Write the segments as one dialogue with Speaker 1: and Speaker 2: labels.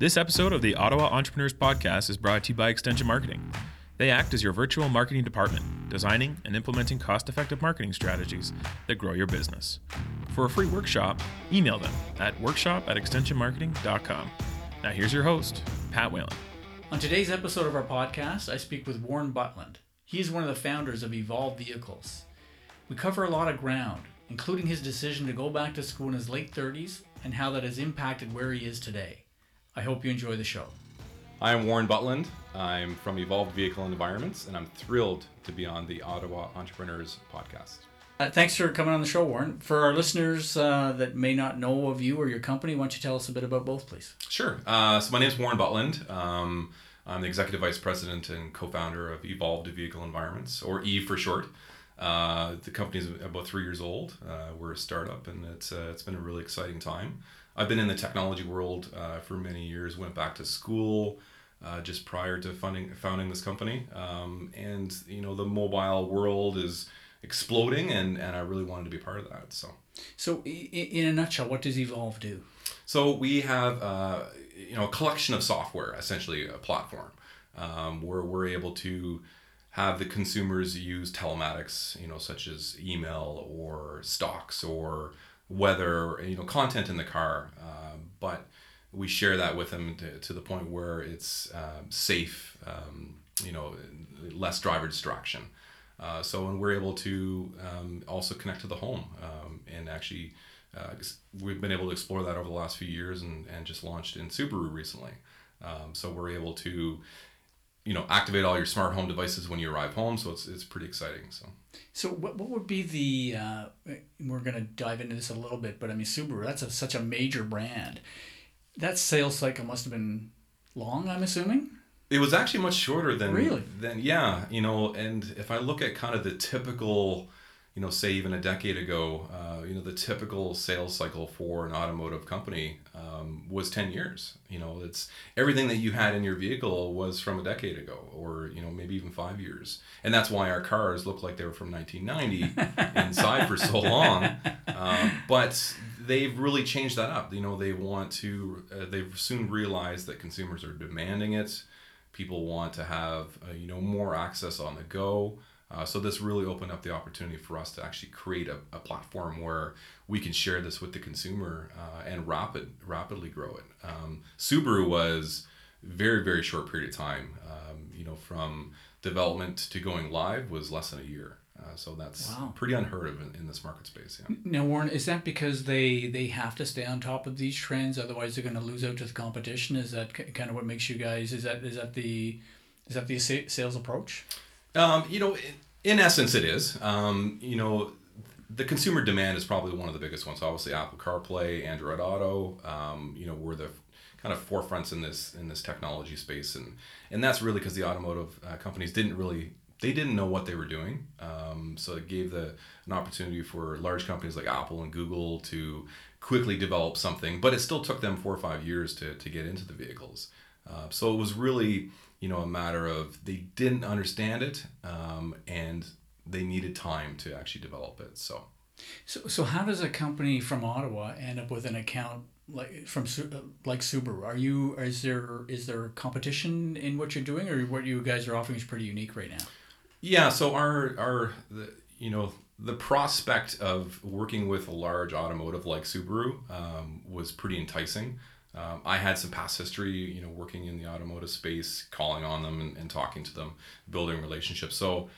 Speaker 1: This episode of the Ottawa Entrepreneurs Podcast is brought to you by Extension Marketing. They act as your virtual marketing department, designing and implementing cost effective marketing strategies that grow your business. For a free workshop, email them at workshop at extensionmarketing.com. Now, here's your host, Pat Whalen.
Speaker 2: On today's episode of our podcast, I speak with Warren Butland. He is one of the founders of Evolve Vehicles. We cover a lot of ground, including his decision to go back to school in his late 30s and how that has impacted where he is today. I hope you enjoy the show.
Speaker 3: I am Warren Butland. I'm from Evolved Vehicle Environments, and I'm thrilled to be on the Ottawa Entrepreneurs podcast.
Speaker 2: Uh, thanks for coming on the show, Warren. For our listeners uh, that may not know of you or your company, why don't you tell us a bit about both, please?
Speaker 3: Sure. Uh, so my name is Warren Butland. Um, I'm the executive vice president and co-founder of Evolved Vehicle Environments, or E for short. Uh, the company is about three years old. Uh, we're a startup, and it's uh, it's been a really exciting time. I've been in the technology world uh, for many years. Went back to school uh, just prior to funding founding this company, um, and you know the mobile world is exploding, and and I really wanted to be part of that. So.
Speaker 2: So, in a nutshell, what does Evolve do?
Speaker 3: So we have uh, you know a collection of software, essentially a platform, um, where we're able to have the consumers use telematics, you know, such as email or stocks or weather, you know, content in the car. Um, but we share that with them to, to the point where it's um, safe, um, you know, less driver distraction. Uh, so, and we're able to um, also connect to the home um, and actually, uh, we've been able to explore that over the last few years and, and just launched in Subaru recently. So we're able to, you know, activate all your smart home devices when you arrive home. So it's, it's pretty exciting. So,
Speaker 2: so what, what would be the, uh, we're going to dive into this a little bit, but I mean, Subaru, that's a, such a major brand. That sales cycle must have been long, I'm assuming.
Speaker 3: It was actually much shorter than
Speaker 2: really.
Speaker 3: Than yeah, you know. And if I look at kind of the typical, you know, say even a decade ago, uh, you know, the typical sales cycle for an automotive company um, was ten years. You know, it's everything that you had in your vehicle was from a decade ago, or you know, maybe even five years. And that's why our cars look like they were from 1990 inside for so long. Um, but they've really changed that up. You know, they want to. Uh, they've soon realized that consumers are demanding it people want to have uh, you know more access on the go uh, so this really opened up the opportunity for us to actually create a, a platform where we can share this with the consumer uh, and rapid rapidly grow it um, subaru was very very short period of time um, you know from development to going live was less than a year uh, so that's wow. pretty unheard of in, in, this market space. Yeah.
Speaker 2: Now, Warren, is that because they they have to stay on top of these trends, otherwise they're going to lose out to the competition? Is that kind of what makes you guys? Is that is that the is that the sales approach?
Speaker 3: Um, you know, in, essence, it is. Um, you know, the consumer demand is probably one of the biggest ones. Obviously, Apple CarPlay, Android Auto. Um, you know, we're the kind of forefronts in this in this technology space, and and that's really because the automotive uh, companies didn't really they didn't know what they were doing. Um, so it gave the an opportunity for large companies like Apple and Google to quickly develop something, but it still took them four or five years to, to get into the vehicles. Uh, so it was really, you know, a matter of they didn't understand it um, and they needed time to actually develop it. So.
Speaker 2: So, so how does a company from Ottawa end up with an account like from like Subaru? Are you is there is there competition in what you're doing, or what you guys are offering is pretty unique right now?
Speaker 3: Yeah, so our our the, you know the prospect of working with a large automotive like Subaru um, was pretty enticing. Um, I had some past history, you know, working in the automotive space, calling on them and, and talking to them, building relationships. So,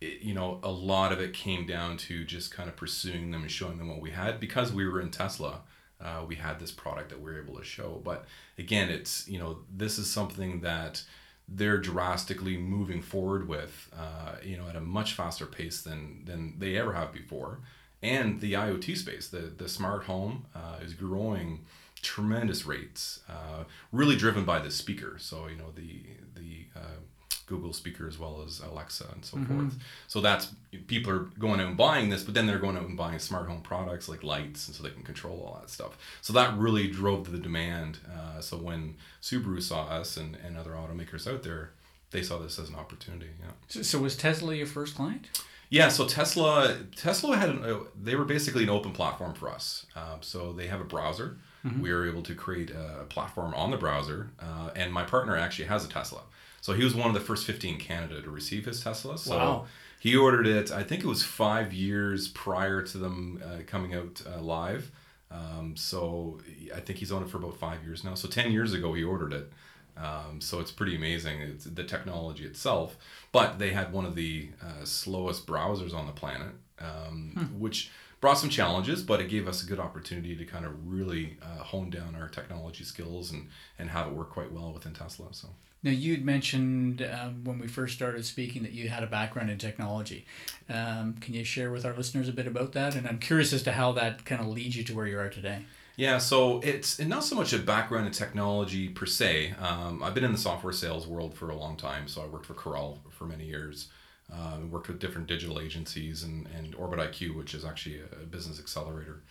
Speaker 3: it, you know, a lot of it came down to just kind of pursuing them and showing them what we had because we were in Tesla. Uh, we had this product that we were able to show. But again, it's you know, this is something that they're drastically moving forward with, uh, you know, at a much faster pace than than they ever have before. And the IoT space, the the smart home, uh, is growing tremendous rates, uh, really driven by the speaker. So you know the the uh, Google speaker as well as Alexa and so mm-hmm. forth. So that's people are going out and buying this, but then they're going out and buying smart home products like lights, and so they can control all that stuff. So that really drove the demand. Uh, so when Subaru saw us and, and other automakers out there, they saw this as an opportunity. Yeah.
Speaker 2: So, so was Tesla your first client?
Speaker 3: Yeah, so Tesla Tesla had an, uh, they were basically an open platform for us. Um, so they have a browser. We were able to create a platform on the browser. Uh, and my partner actually has a Tesla. So he was one of the first 50 in Canada to receive his Tesla. So
Speaker 2: Wow.
Speaker 3: he ordered it, I think it was five years prior to them uh, coming out uh, live. Um, so I think he's owned it for about five years now. So 10 years ago, he ordered it. Um, so it's pretty amazing. It's the technology itself, but they had one of the uh, slowest browsers on the planet, um, which brought some challenges, but it gave us a good opportunity to kind of really uh, hone down our technology skills and, and have it work quite well within Tesla. So.
Speaker 2: Now, you'd mentioned um, when we first started speaking that you had a background in technology. Um, can you share with our listeners a bit about that? And I'm curious as to how that kind of leads you to where you are today.
Speaker 3: Yeah, so it's not so much a background in technology per se. Um, I've been in the software sales world for a long time. So I worked for Corel for many years, uh, worked with different digital agencies and, and Orbit IQ, which is actually a business accelerator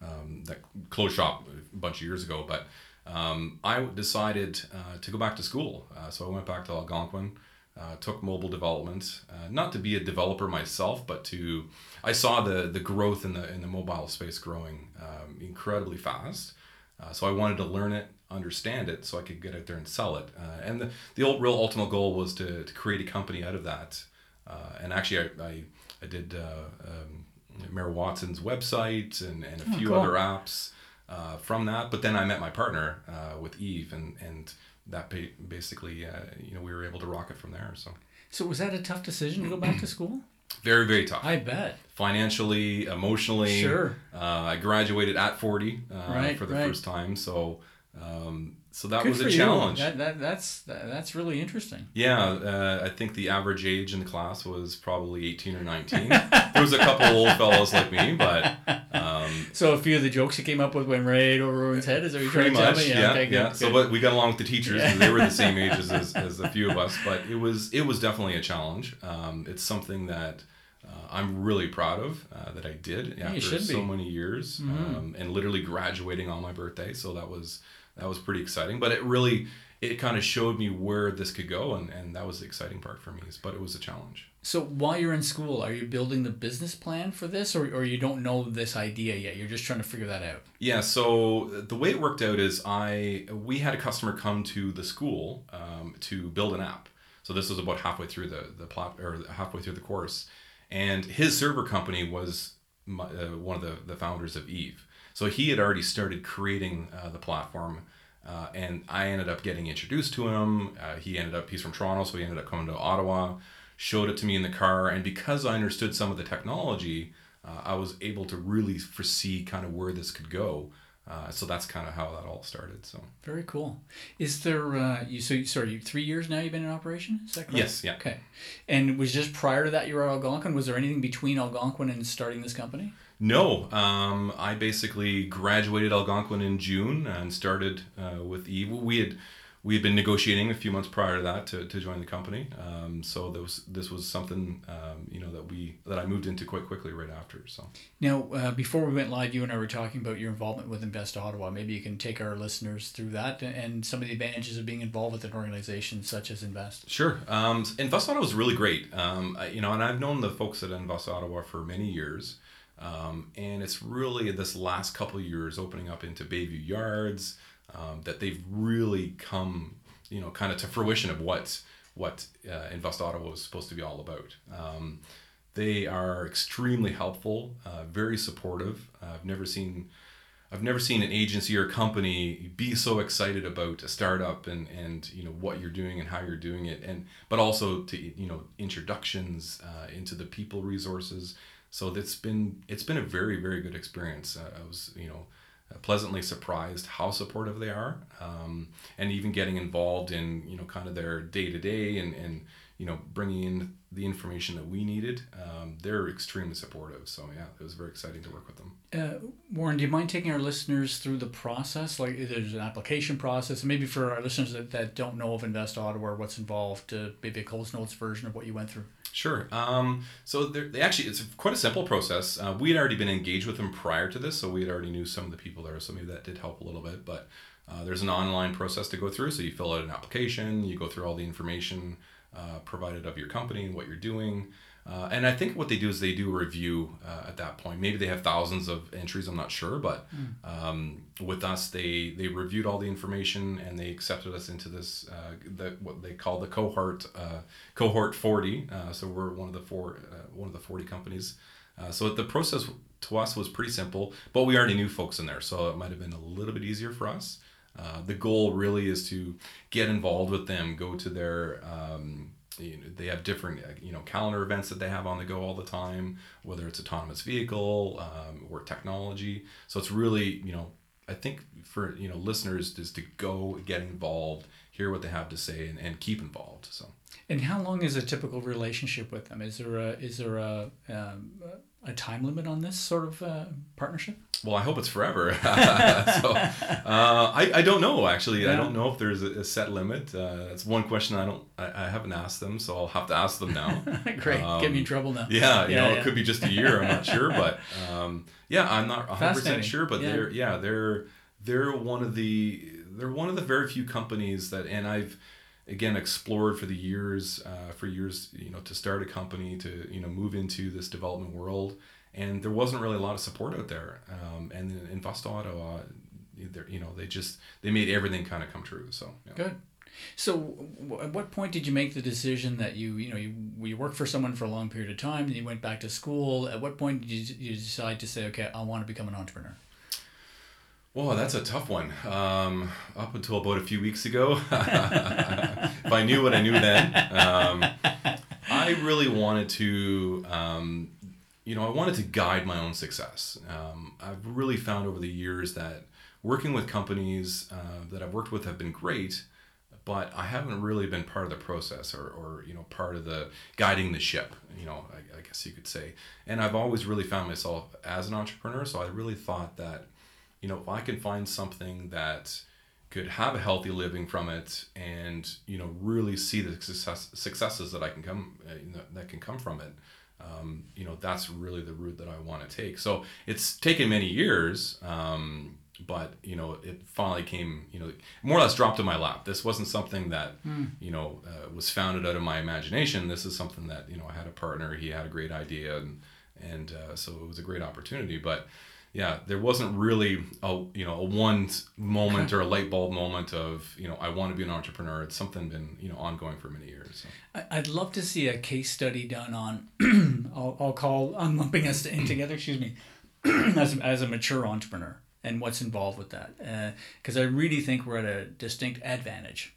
Speaker 3: um, that closed shop a bunch of years ago. But um, I decided uh, to go back to school. Uh, so I went back to Algonquin. Uh, took mobile development, uh, not to be a developer myself, but to I saw the the growth in the in the mobile space growing um, incredibly fast. Uh, so I wanted to learn it, understand it, so I could get out there and sell it. And the the ult- real ultimate goal was to, to create a company out of that. Uh, and actually, I I, I did uh, um, Mayor Watson's website and, and a
Speaker 2: Oh,
Speaker 3: few
Speaker 2: cool.
Speaker 3: other apps uh, from that. But then I met my partner uh, with Eve, and and that basically uh, you know we were able to rock it from there. So
Speaker 2: So, was that a tough decision to go back to school?
Speaker 3: very very tough
Speaker 2: I bet.
Speaker 3: financially, emotionally.
Speaker 2: Sure.
Speaker 3: Uh, I graduated at forty uh,
Speaker 2: Right,
Speaker 3: for the
Speaker 2: right.
Speaker 3: first time, so um, so that
Speaker 2: Good
Speaker 3: was a challenge.
Speaker 2: That, that, that's that, that's really interesting.
Speaker 3: Yeah, uh, I think the average age in the class was probably 18 or 19. there was a couple of old fellows like me, but um,
Speaker 2: So, a few of the jokes you came up with went right over everyone's head. Is that what you're trying to tell me?
Speaker 3: yeah,
Speaker 2: okay, good,
Speaker 3: yeah. So,
Speaker 2: good.
Speaker 3: but we got along with the teachers because they were the same ages as, as a few of us. But it was it was definitely a challenge. Um, it's something that uh, I'm really proud of uh, that I did after so.
Speaker 2: Mm-hmm.
Speaker 3: many years, um, and literally graduating on my birthday. So that was that was pretty exciting. But it really it kind of showed me where this could go, and, and that was the exciting part for me. But it was a challenge.
Speaker 2: So while you're in school, are you building the business plan for this, or, or you don't know this idea yet? You're just trying to figure that out.
Speaker 3: Yeah, so the way it worked out is I we had a customer come to the school um, to build an app. So this was about halfway through the the plot or halfway through the course, and his server company was my, uh, one of the the founders of Eve. So he had already started creating uh, the platform, uh, and I ended up getting introduced to him. Uh, he ended up he's from Toronto, so he ended up coming to Ottawa, showed it to me in the car, and because I understood some of the technology, uh, I was able to really foresee kind of where this could go. Uh, so that's kind of how that all started. So
Speaker 2: Very cool. Is there uh, you? So sorry, you- three years now you've been in operation. Is that correct?
Speaker 3: Yes, yeah.
Speaker 2: Okay. And was just prior to that you were at Algonquin? Was there anything between Algonquin and starting this company?
Speaker 3: No, um, I basically graduated Algonquin in June and started uh, with Eve. We had we had been negotiating a few months prior to that to, to join the company. Um, so there was, this was something um, you know that we that I moved into quite quickly right after. So
Speaker 2: Now, uh, before we went live, you and I were talking about your involvement with Invest Ottawa. Maybe you can take our listeners through that and some of the advantages of being involved with an organization such as Invest.
Speaker 3: Sure. Um, Invest Ottawa was really great. Um, I- you know, and I've known the folks at Invest Ottawa for many years. Um, and it's really this last couple years opening up into Bayview Yards um, that they've really come, you know, kind of to fruition of what what uh, Invest Ottawa was supposed to be all about. Um, they are extremely helpful, uh, very supportive. I've never seen I've never seen an agency or company be so excited about a startup and and you know what you're doing and how you're doing it and but also to you know introductions uh, into the people resources. So that's been it's been a very very good experience. Uh, I was you know pleasantly surprised how supportive they are um, and even getting involved in you know kind of their day to day and and you know bringing in the information that we needed. Um, they're extremely supportive. So yeah, it was very exciting to work with them.
Speaker 2: Uh, Warren, do you mind taking our listeners through the process? Like, there's an application process, maybe for our listeners that, that don't know of Invest Ottawa or what's involved, uh, maybe a Coles Notes version of what you went through.
Speaker 3: Sure. Um, so they're- actually, it's quite a simple process. Uh, we had already been engaged with them prior to this, so we had already knew some of the people there, so maybe that did help a little bit. But uh, there's an online process to go through. So you fill out an application, you go through all the information uh, provided of your company and what you're doing. Uh, and I think what they do is they do a review uh, at that point. Maybe they have thousands of entries. I'm not sure, but um, with us, they they reviewed all the information and they accepted us into this uh, the what they call the cohort uh, cohort 40. Uh, so we're one of the four uh, one of the 40 companies. Uh, so the process to us was pretty simple, but we already knew folks in there, so it might have been a little bit easier for us. Uh, the goal really is to get involved with them, go to their um, you know, they have different uh, you know calendar events that they have on the go all the time whether it's autonomous vehicle um, or technology so it's really you know i think for you know listeners is to go get involved hear what they have to say and, and keep involved so
Speaker 2: And how long is a typical relationship with them? Is there a is there a um, a time limit on this sort of uh, partnership?
Speaker 3: well i hope it's forever so uh, I, I don't know actually i don't know if there's a, a set limit uh, that's one question i don't I, I haven't asked them so i'll have to ask them now
Speaker 2: Great, get me in
Speaker 3: Um,
Speaker 2: trouble now.
Speaker 3: Yeah, you
Speaker 2: Yeah,
Speaker 3: know,
Speaker 2: yeah.
Speaker 3: it could be just a year. I'm not sure, but um, yeah, I'm not 100 percent sure. But
Speaker 2: Yeah.
Speaker 3: they're yeah they're they're one of the they're one of the very few companies that, and I've again explored for the years uh, for years you know to start a company to you know move into this development world, and there wasn't really a lot of support out there. Um, and in Invest Ottawa, they're- you know they just they made everything kind of come true. So yeah.
Speaker 2: Good. So, w- at what point did you make the decision that you, you know, you, you worked for someone for a long period of time, and you went back to school? At what point did you, you decide to say, okay, I want to become an entrepreneur?
Speaker 3: Whoa, that's a tough one. Um, up until about a few weeks ago, if I knew what I knew then, um, I really wanted to, um, you know, I wanted to guide my own success. Um, I've really found over the years that working with companies uh, that I've worked with have been great, but I haven't really been part of the process or, or you know, part of the guiding the ship, you know, I, I guess you could say. And I've always really found myself as an entrepreneur, so I really thought that you know, if I can find something that could have a healthy living from it and, you know, really see the success, successes that I can come, uh, you know, that can come from it, um, you know, that's really the route that I want to take. So it's taken many years, um, but, you know, it finally came, you know, more or less dropped in my lap. This wasn't something that, you know, uh, was founded out of my imagination. This is something that, you know, I had a partner, he had a great idea and, and uh, so it was a great opportunity, but, yeah, there wasn't really a you know a one moment or a light bulb moment of you know I want to be an entrepreneur. It's something been you know ongoing for many years. So.
Speaker 2: I'd love to see a case study done on. I'll, I'll call. I'm lumping us in together. Excuse me, as as a mature entrepreneur and what's involved with that, uh, because I really think we're at a distinct advantage.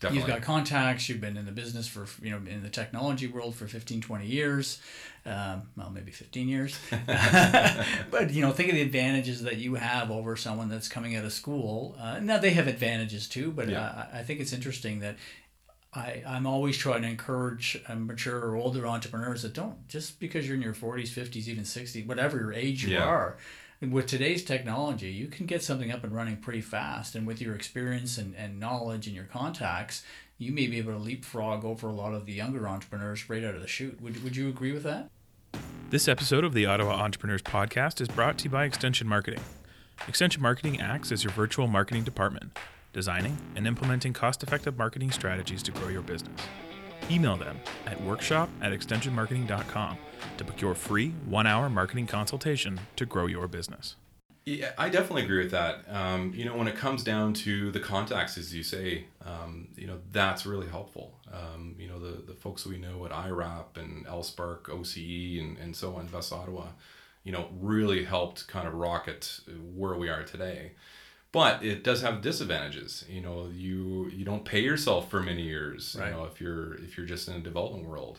Speaker 3: Definitely.
Speaker 2: You've got contacts. You've been in the business for you know in the technology world for 15, 20 years. Um, well, maybe 15 years. but you know, think of the advantages that you have over someone that's coming out of school. Uh, now they have advantages too, but
Speaker 3: Yeah.
Speaker 2: uh, I think it's interesting that I, I'm always trying to encourage uh, mature or older entrepreneurs that don't just because you're in your 40s, 50s, even 60s, whatever your age you
Speaker 3: Yeah.
Speaker 2: are. With today's technology, you can get something up and running pretty fast. And with your experience and, and knowledge and your contacts, you may be able to leapfrog over a lot of the younger entrepreneurs right out of the chute. Would, would you agree with that?
Speaker 1: This episode of the Ottawa Entrepreneurs Podcast is brought to you by Extension Marketing. Extension Marketing acts as your virtual marketing department, designing and implementing cost effective marketing strategies to grow your business. Email them at workshop at extensionmarketing.com to book your free one hour marketing consultation to grow your business.
Speaker 3: Yeah, I definitely agree with that. Um, you know, when it comes down to the contacts, as you say, um, you know, that's really helpful. Um, you know, the, the folks we know at IRAP and L-Spark, OCE, and, and so on, Invest Ottawa, you know, really helped kind of rocket where we are today. But it does have disadvantages. You know, you you don't pay yourself for many years.
Speaker 2: Right.
Speaker 3: You know, if you're if you're just in a development world.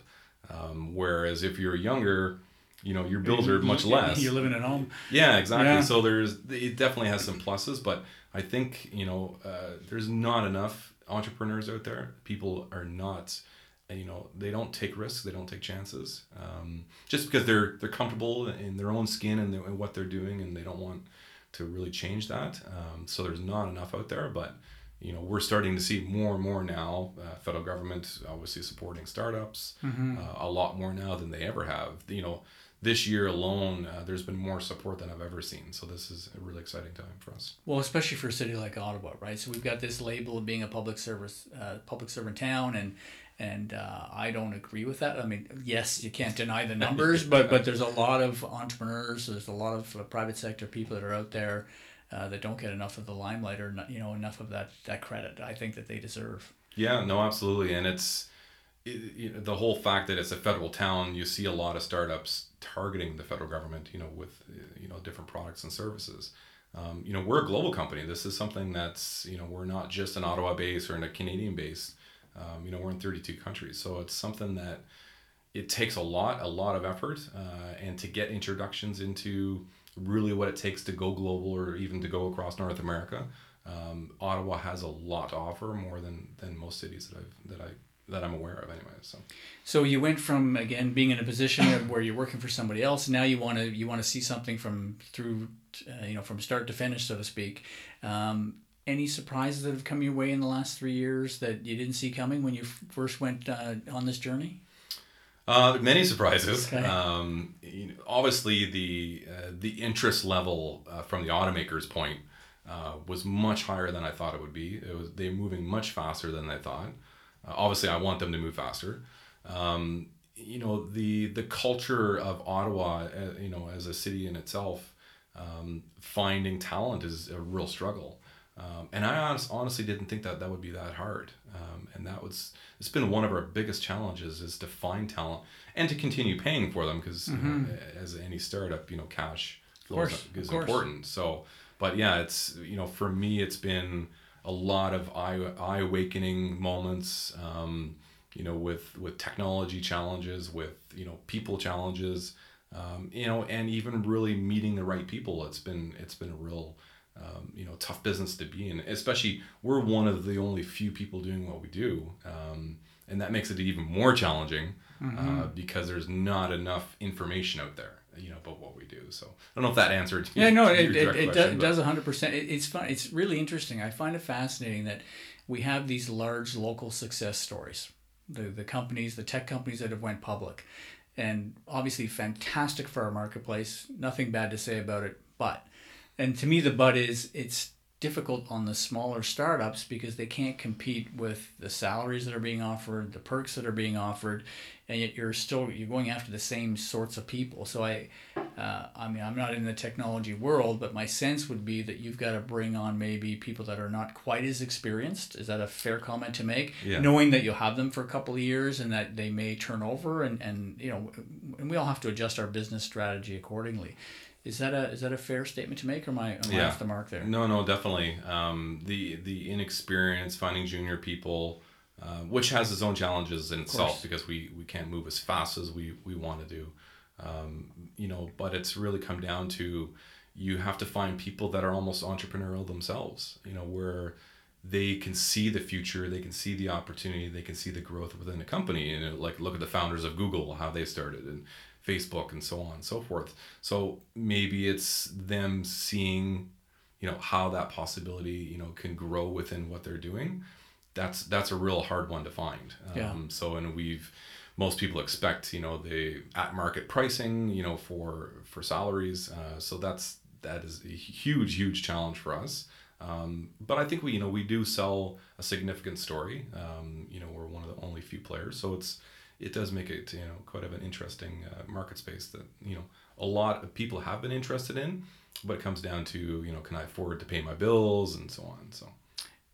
Speaker 3: Um, whereas if you're younger, you know, your bills are much less.
Speaker 2: You're living at home.
Speaker 3: Yeah, exactly.
Speaker 2: Yeah.
Speaker 3: So there's it definitely has some pluses, but I think you know uh, there's not enough entrepreneurs out there. People are not, you know, they don't take risks, they don't take chances, um, just because they're they're comfortable in their own skin and, and what they're doing, and they don't want to really change that. Um, so there's not enough out there, but you know we're starting to see more and more now. Uh, federal government obviously supporting startups
Speaker 2: Mm-hmm.
Speaker 3: uh, a lot more now than they ever have. You know, this year alone, uh, there's been more support than I've ever seen. So this is a really exciting time for us.
Speaker 2: Well, especially for a city like Ottawa, right? So we've got this label of being a public service, uh, public servant town, and and uh, I don't agree with that. I mean, yes, you can't deny the numbers, but but there's a lot of entrepreneurs, there's a lot of uh, private sector people that are out there uh, that don't get enough of the limelight or not, you know enough of that that credit. I think that they deserve.
Speaker 3: Yeah, no, absolutely, and it's it, you know, the whole fact that it's a federal town. You see a lot of startups targeting the federal government, you know, with you know different products and services. Um, you know, we're a global company. This is something that's you know we're not just an Ottawa base or in a Canadian base. Um, you know, we're in 32 countries, so it's something that it takes a lot, a lot of effort, uh, and to get introductions into really what it takes to go global or even to go across North America. Um, Ottawa has a lot to offer, more than than most cities that I've that I that I'm aware of, anyway. So.
Speaker 2: So you went from again being in a position where you're working for somebody else. Now you want to you want to see something from through, uh, you know, from start to finish, so to speak. Um, any surprises that have come your way in the last three years that you didn't see coming when you f- first went uh, on this journey?
Speaker 3: Uh, many surprises.
Speaker 2: Okay.
Speaker 3: Um, you know, obviously, the uh, the interest level uh, from the automakers' point uh, was much higher than I thought it would be. It was they're moving much faster than I thought. Uh, obviously, I want them to move faster. Um, you know, the the culture of Ottawa, uh, you know, as a city in itself, um, finding talent is a real struggle. Um, and I honest, honestly didn't think that that would be that hard. Um, and that was it's been one of our biggest challenges is to find talent and to continue paying for them because as any startup, you know, cash flow
Speaker 2: course,
Speaker 3: is, is important. So, but yeah, it's you know for me it's been a lot of eye eye awakening moments. Um, you know, with with technology challenges, with you know people challenges, um, you know, and even really meeting the right people. It's been it's been a real um, you know tough business to be in. Especially we're one of the only few people doing what we do, um, and that makes it even more challenging uh, because there's not enough information out there. You know about what we do. So I don't know if that answered.
Speaker 2: Yeah, no,
Speaker 3: your
Speaker 2: it, it, it, do,
Speaker 3: question,
Speaker 2: it does hundred percent. It, it's fun. It's really interesting. I find it fascinating that we have these large local success stories. The the companies, the tech companies that have went public, and obviously fantastic for our marketplace. Nothing bad to say about it, but and to me the but is it's difficult on the smaller startups because they can't compete with the salaries that are being offered the perks that are being offered and yet you're still you're going after the same sorts of people. So i uh, i mean i'm not in the technology world but my sense would be that you've got to bring on maybe people that are not quite as experienced. Is that a fair comment to make?
Speaker 3: Yeah.
Speaker 2: knowing that you'll have them for a couple of years and that they may turn over and and you know and we all have to adjust our business strategy accordingly is that a is that a fair statement to make or am i, am I off the mark there
Speaker 3: No, no, definitely. Um, the the inexperience finding junior people, uh, which has its own challenges in itself because we, we can't move as fast as we, we want to do. Um, you know, but it's really come down to you have to find people that are almost entrepreneurial themselves. You know, where they can see the future, they can see the opportunity, they can see the growth within the company. And like look at the founders of Google, how they started, and Facebook, and so on and so forth. So maybe it's them seeing you know how that possibility you know can grow within what they're doing. That's that's a real hard one to find. Um,
Speaker 2: Yeah.
Speaker 3: so and we've most people expect you know the at market pricing you know for for salaries. Uh, so that's that is a huge huge challenge for us. Um, but I think we you know we do sell a significant story. Um, you know we're one of the only few players. So it's it does make it you know quite of an interesting uh, market space that you know a lot of people have been interested in but it comes down to you know can i afford to pay my bills and so on so.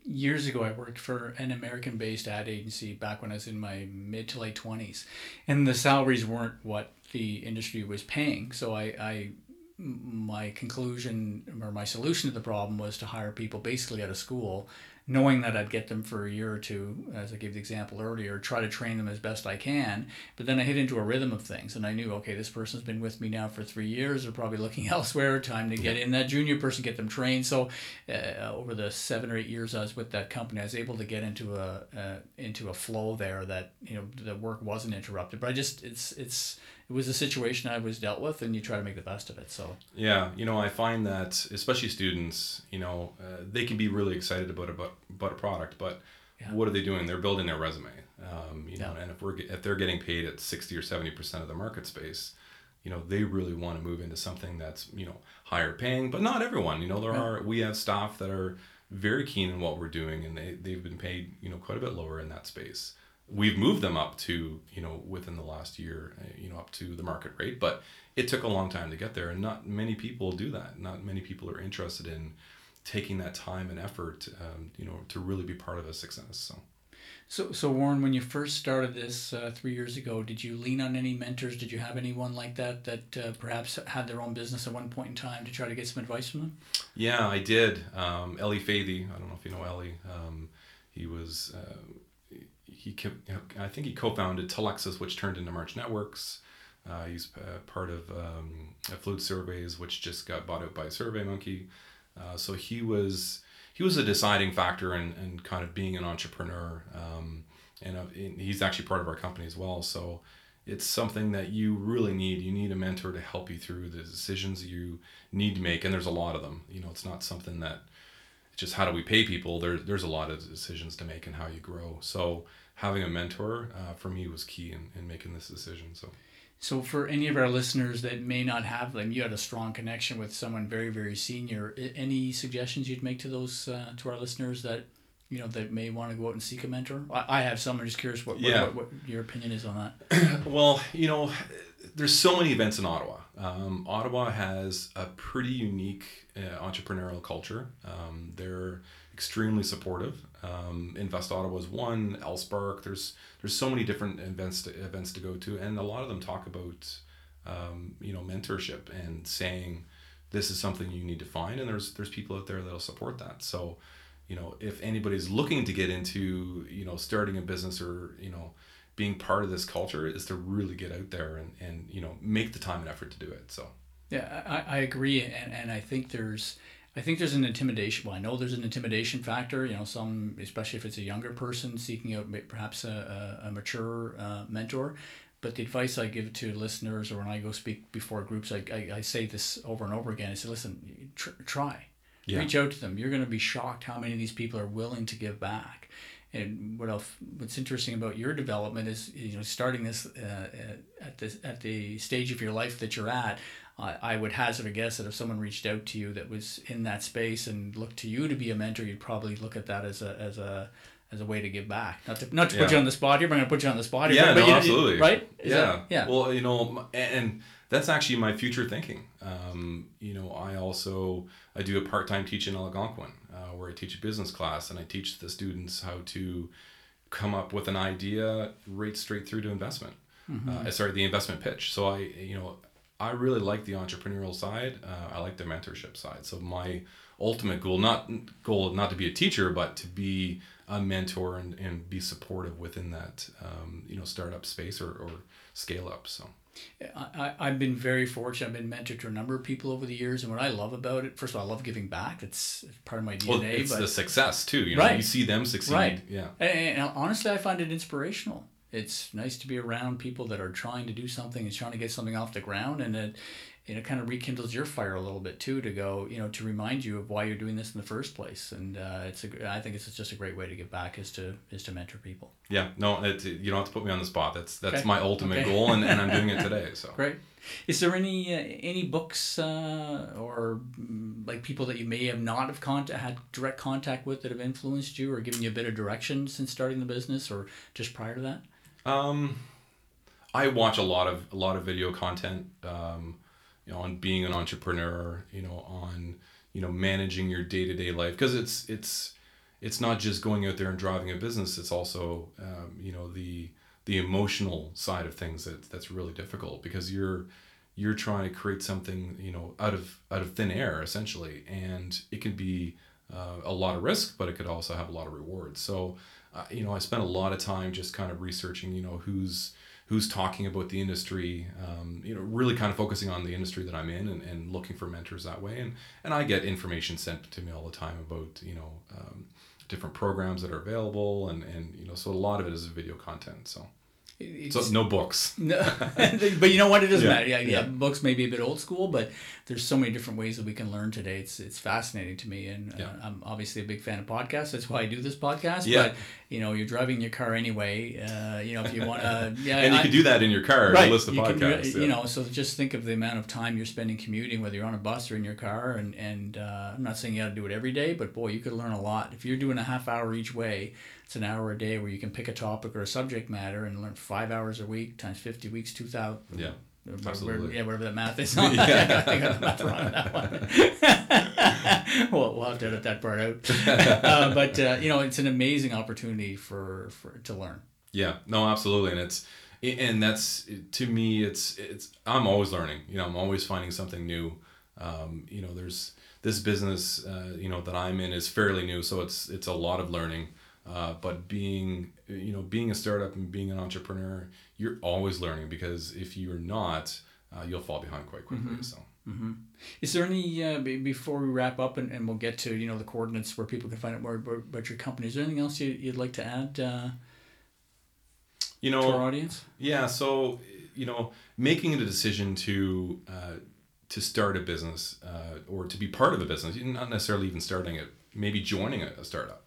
Speaker 2: Years ago i worked for an american based ad agency back when i was in my mid to late 20s and the salaries weren't what the industry was paying so i, I my conclusion or my solution to the problem was to hire people basically out of school knowing that I'd get them for a year or two, as I gave the example earlier, try to train them as best I can. But then I hit into a rhythm of things, and I knew, okay, this person's been with me now for three years. They're probably looking elsewhere. Time to get in that junior person, get them trained. So uh, over the seven or eight years I was with that company, I was able to get into a uh, into a flow there that you know the work wasn't interrupted. But I just it's it's it was a situation I was dealt with, and you try to make the best of it. So
Speaker 3: yeah you know i find that especially students you know uh, they can be really excited about about, about a product but
Speaker 2: Yeah.
Speaker 3: what are they doing they're building their resume um, you know
Speaker 2: Yeah.
Speaker 3: and if we're if they're getting paid at 60 or 70 percent of the market space you know they really want to move into something that's you know higher paying but not everyone you know there
Speaker 2: Yeah.
Speaker 3: are we have staff that are very keen in what we're doing and they, they've been paid you know quite a bit lower in that space we've moved them up to you know within the last year uh, you know up to the market rate but it took a long time to get there and not many people do that not many people are interested in taking that time and effort um, you know to really be part of a success so
Speaker 2: so, so Warren, when you first started this uh, three years ago, did you lean on any mentors? Did you have anyone like that that uh, perhaps had their own business at one point in time to try to get some advice from them?
Speaker 3: Yeah, I did. Um, Eli Fathi, I don't know if you know Eli. Um, he was uh, he I think he co-founded Telexis, which turned into March Networks. Uh, he's uh, part of um, Fluid Surveys, which just got bought out by SurveyMonkey. Uh, so he was he was a deciding factor in, in kind of being an entrepreneur. Um, and, uh, he's actually part of our company as well. So it's something that you really need. You need a mentor to help you through the decisions you need to make. And there's a lot of them. You know, it's not something that just how do we pay people. There, there's a lot of decisions to make and how you grow. So having a mentor uh, for me was key in, in making this decision. So.
Speaker 2: So, for any of our listeners that may not have them, you had a strong connection with someone very, very senior. Any suggestions you'd make to those uh, to our listeners that you know that may want to go out and seek a mentor? I, I have some. I'm just curious what, yeah. what, what, what your opinion is on
Speaker 3: that. well, you know, there's so many events in Ottawa. Um, Ottawa has a pretty unique uh, entrepreneurial culture. Um, they're extremely supportive. Um, Invest Ottawa is one. L-Spark. There's there's so many different events to, events to go to, and a lot of them talk about um, you know mentorship and saying this is something you need to find, and there's there's people out there that'll support that. So you know if anybody's looking to get into you know starting a business or you know being part of this culture is to really get out there and, and you know make the time and effort to do it so
Speaker 2: yeah i, I agree and, and i think there's I think there's an intimidation. Well, I know there's an intimidation factor. You know, some, especially if it's a younger person seeking out perhaps a, a, a mature uh, mentor. But the advice I give to listeners, or when I go speak before groups, I, I, I say this over and over again. I say, listen, tr- try, yeah. reach out to them. You're going to be shocked how many of these people are willing to give back. And what else, what's interesting about your development is, you know, starting this uh, at this at the stage of your life that you're at. I, I would hazard a guess that if someone reached out to you that was in that space and looked to you to be a mentor, you'd probably look at that as a as a as a way to give back. Not to not to yeah. put you on the spot here, but I'm gonna put you on the spot here.
Speaker 3: Yeah,
Speaker 2: but,
Speaker 3: no,
Speaker 2: you,
Speaker 3: absolutely.
Speaker 2: Right?
Speaker 3: Is yeah, that, yeah. Well, you know, and that's actually my future thinking. Um, you know, I also I do a part time teach in Algonquin, uh, where I teach a business class and I teach the students how to come up with an idea right straight through to investment. Mm-hmm. Uh, sorry, the investment pitch. So I, you know, I really like the entrepreneurial side. Uh, I like the mentorship side. So my ultimate goal, not goal, not to be a teacher, but to be a mentor and, and be supportive within that, um, you know, startup space or, or scale up. So.
Speaker 2: I, I've been very fortunate. I've been mentored to a number of people over the years, and what I love about it, first of all, I love giving back. It's part of my DNA. Well,
Speaker 3: it's
Speaker 2: but,
Speaker 3: the success too. You know, right. you see them succeed. Right. Yeah.
Speaker 2: And, and honestly, I find it inspirational it's nice to be around people that are trying to do something and trying to get something off the ground and it you know kind of rekindles your fire a little bit too to go you know to remind you of why you're doing this in the first place. And uh, it's a I think it's just a great way to give back is to is to mentor people.
Speaker 3: Yeah. No it, you don't have to put me on the spot. That's that's okay. my ultimate okay. goal and, and I'm doing it today so.
Speaker 2: Great. Is there any uh, any books uh, or mm, like people that you may have not have con- had direct contact with that have influenced you or given you a bit of direction since starting the business or just prior to that
Speaker 3: um, I watch a lot of a lot of video content. Um, you know, on being an entrepreneur. You know, on you know managing your day to day life because it's it's it's not just going out there and driving a business. It's also um, you know the the emotional side of things that that's really difficult because you're you're trying to create something you know out of out of thin air essentially and it can be uh, a lot of risk but it could also have a lot of rewards so uh, you know, I spent a lot of time just kind of researching, you know, who's who's talking about the industry, um, you know, really kind of focusing on the industry that I'm in and, and looking for mentors that way. And, and I get information sent to me all the time about, you know, um, different programs that are available. And, and, you know, so a lot of it is video content. So. It's, so no books.
Speaker 2: no, but you know what? It doesn't yeah, matter. Yeah, yeah, yeah, Books may be a bit old school, but there's so many different ways that we can learn today. It's it's fascinating to me, and uh, I'm obviously a big fan of podcasts. That's why I do this podcast. Yeah. But you know, you're driving your car anyway. Uh, you know, if you want to, yeah,
Speaker 3: and you
Speaker 2: I-
Speaker 3: can do that in your car
Speaker 2: right.
Speaker 3: listen to
Speaker 2: you can do it,
Speaker 3: podcasts.
Speaker 2: You know, so just think of the amount of time you're spending commuting, whether you're on a bus or in your car. And and uh, I'm not saying you got to do it every day, but boy, you could learn a lot if you're doing a half hour each way. It's an hour a day where you can pick a topic or a subject matter and learn five hours a week times fifty weeks, two thousand.
Speaker 3: yeah. Absolutely.
Speaker 2: yeah, whatever that math is. I got I got the math wrong on that one. well, we'll have to edit that part out. Uh, but uh, you know, it's an amazing opportunity for, for to learn.
Speaker 3: Yeah, no, absolutely, and it's and that's to me, it's it's I'm always learning. You know, I'm always finding something new. Um, you know, there's this business, uh, you know, that I'm in is fairly new, so it's it's a lot of learning. Uh, but being you know being a startup and being an entrepreneur, you're always learning because if you're not, uh, you'll fall behind quite quickly. So.
Speaker 2: Is there any uh, be- before we wrap up and, and we'll get to you know the coordinates where people can find out more about, your company? Is there anything else you, you'd like to add uh,
Speaker 3: You
Speaker 2: to our
Speaker 3: know,
Speaker 2: audience?
Speaker 3: Yeah, so you know, making a decision to uh, to start a business uh, or to be part of a business, not necessarily even starting it, maybe joining a, a startup.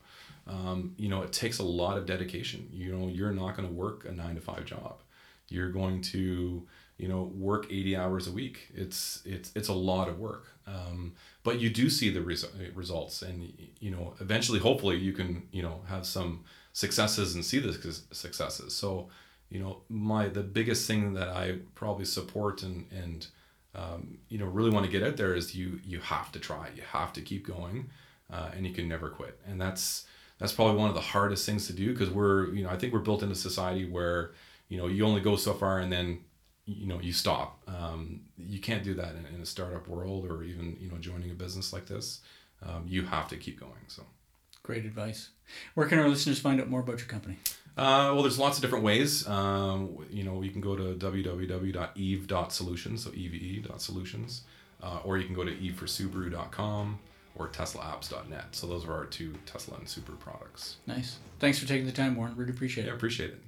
Speaker 3: Um, you know, it takes a lot of dedication. You know, you're not going to work a nine to five job. You're going to, you know, work 80 hours a week. It's it's it's a lot of work. Um, but you do see the resu- results, and you know, eventually, hopefully, you can, you know, have some successes and see the successes. So, you know, my the biggest thing that I probably support and and um, you know really want to get out there is you you have to try. You have to keep going, uh, and you can never quit. And that's that's probably one of the hardest things to do because we're you know I think we're built in a society where you know you only go so far and then you know you stop. Um, you can't do that in, in a startup world or even you know joining a business like this. Um, you have to keep going. So.
Speaker 2: Great advice. Where can our listeners find out more about your company?
Speaker 3: Uh, well, there's lots of different ways. Um, you know, you can go to www.eve.solutions, so eve.solutions, uh, or you can go to eveforsubaru.com or teslaapps.net. So those are our two Tesla and Super products.
Speaker 2: Nice. Thanks for taking the time, Warren. Really appreciate it.
Speaker 3: Yeah, appreciate it.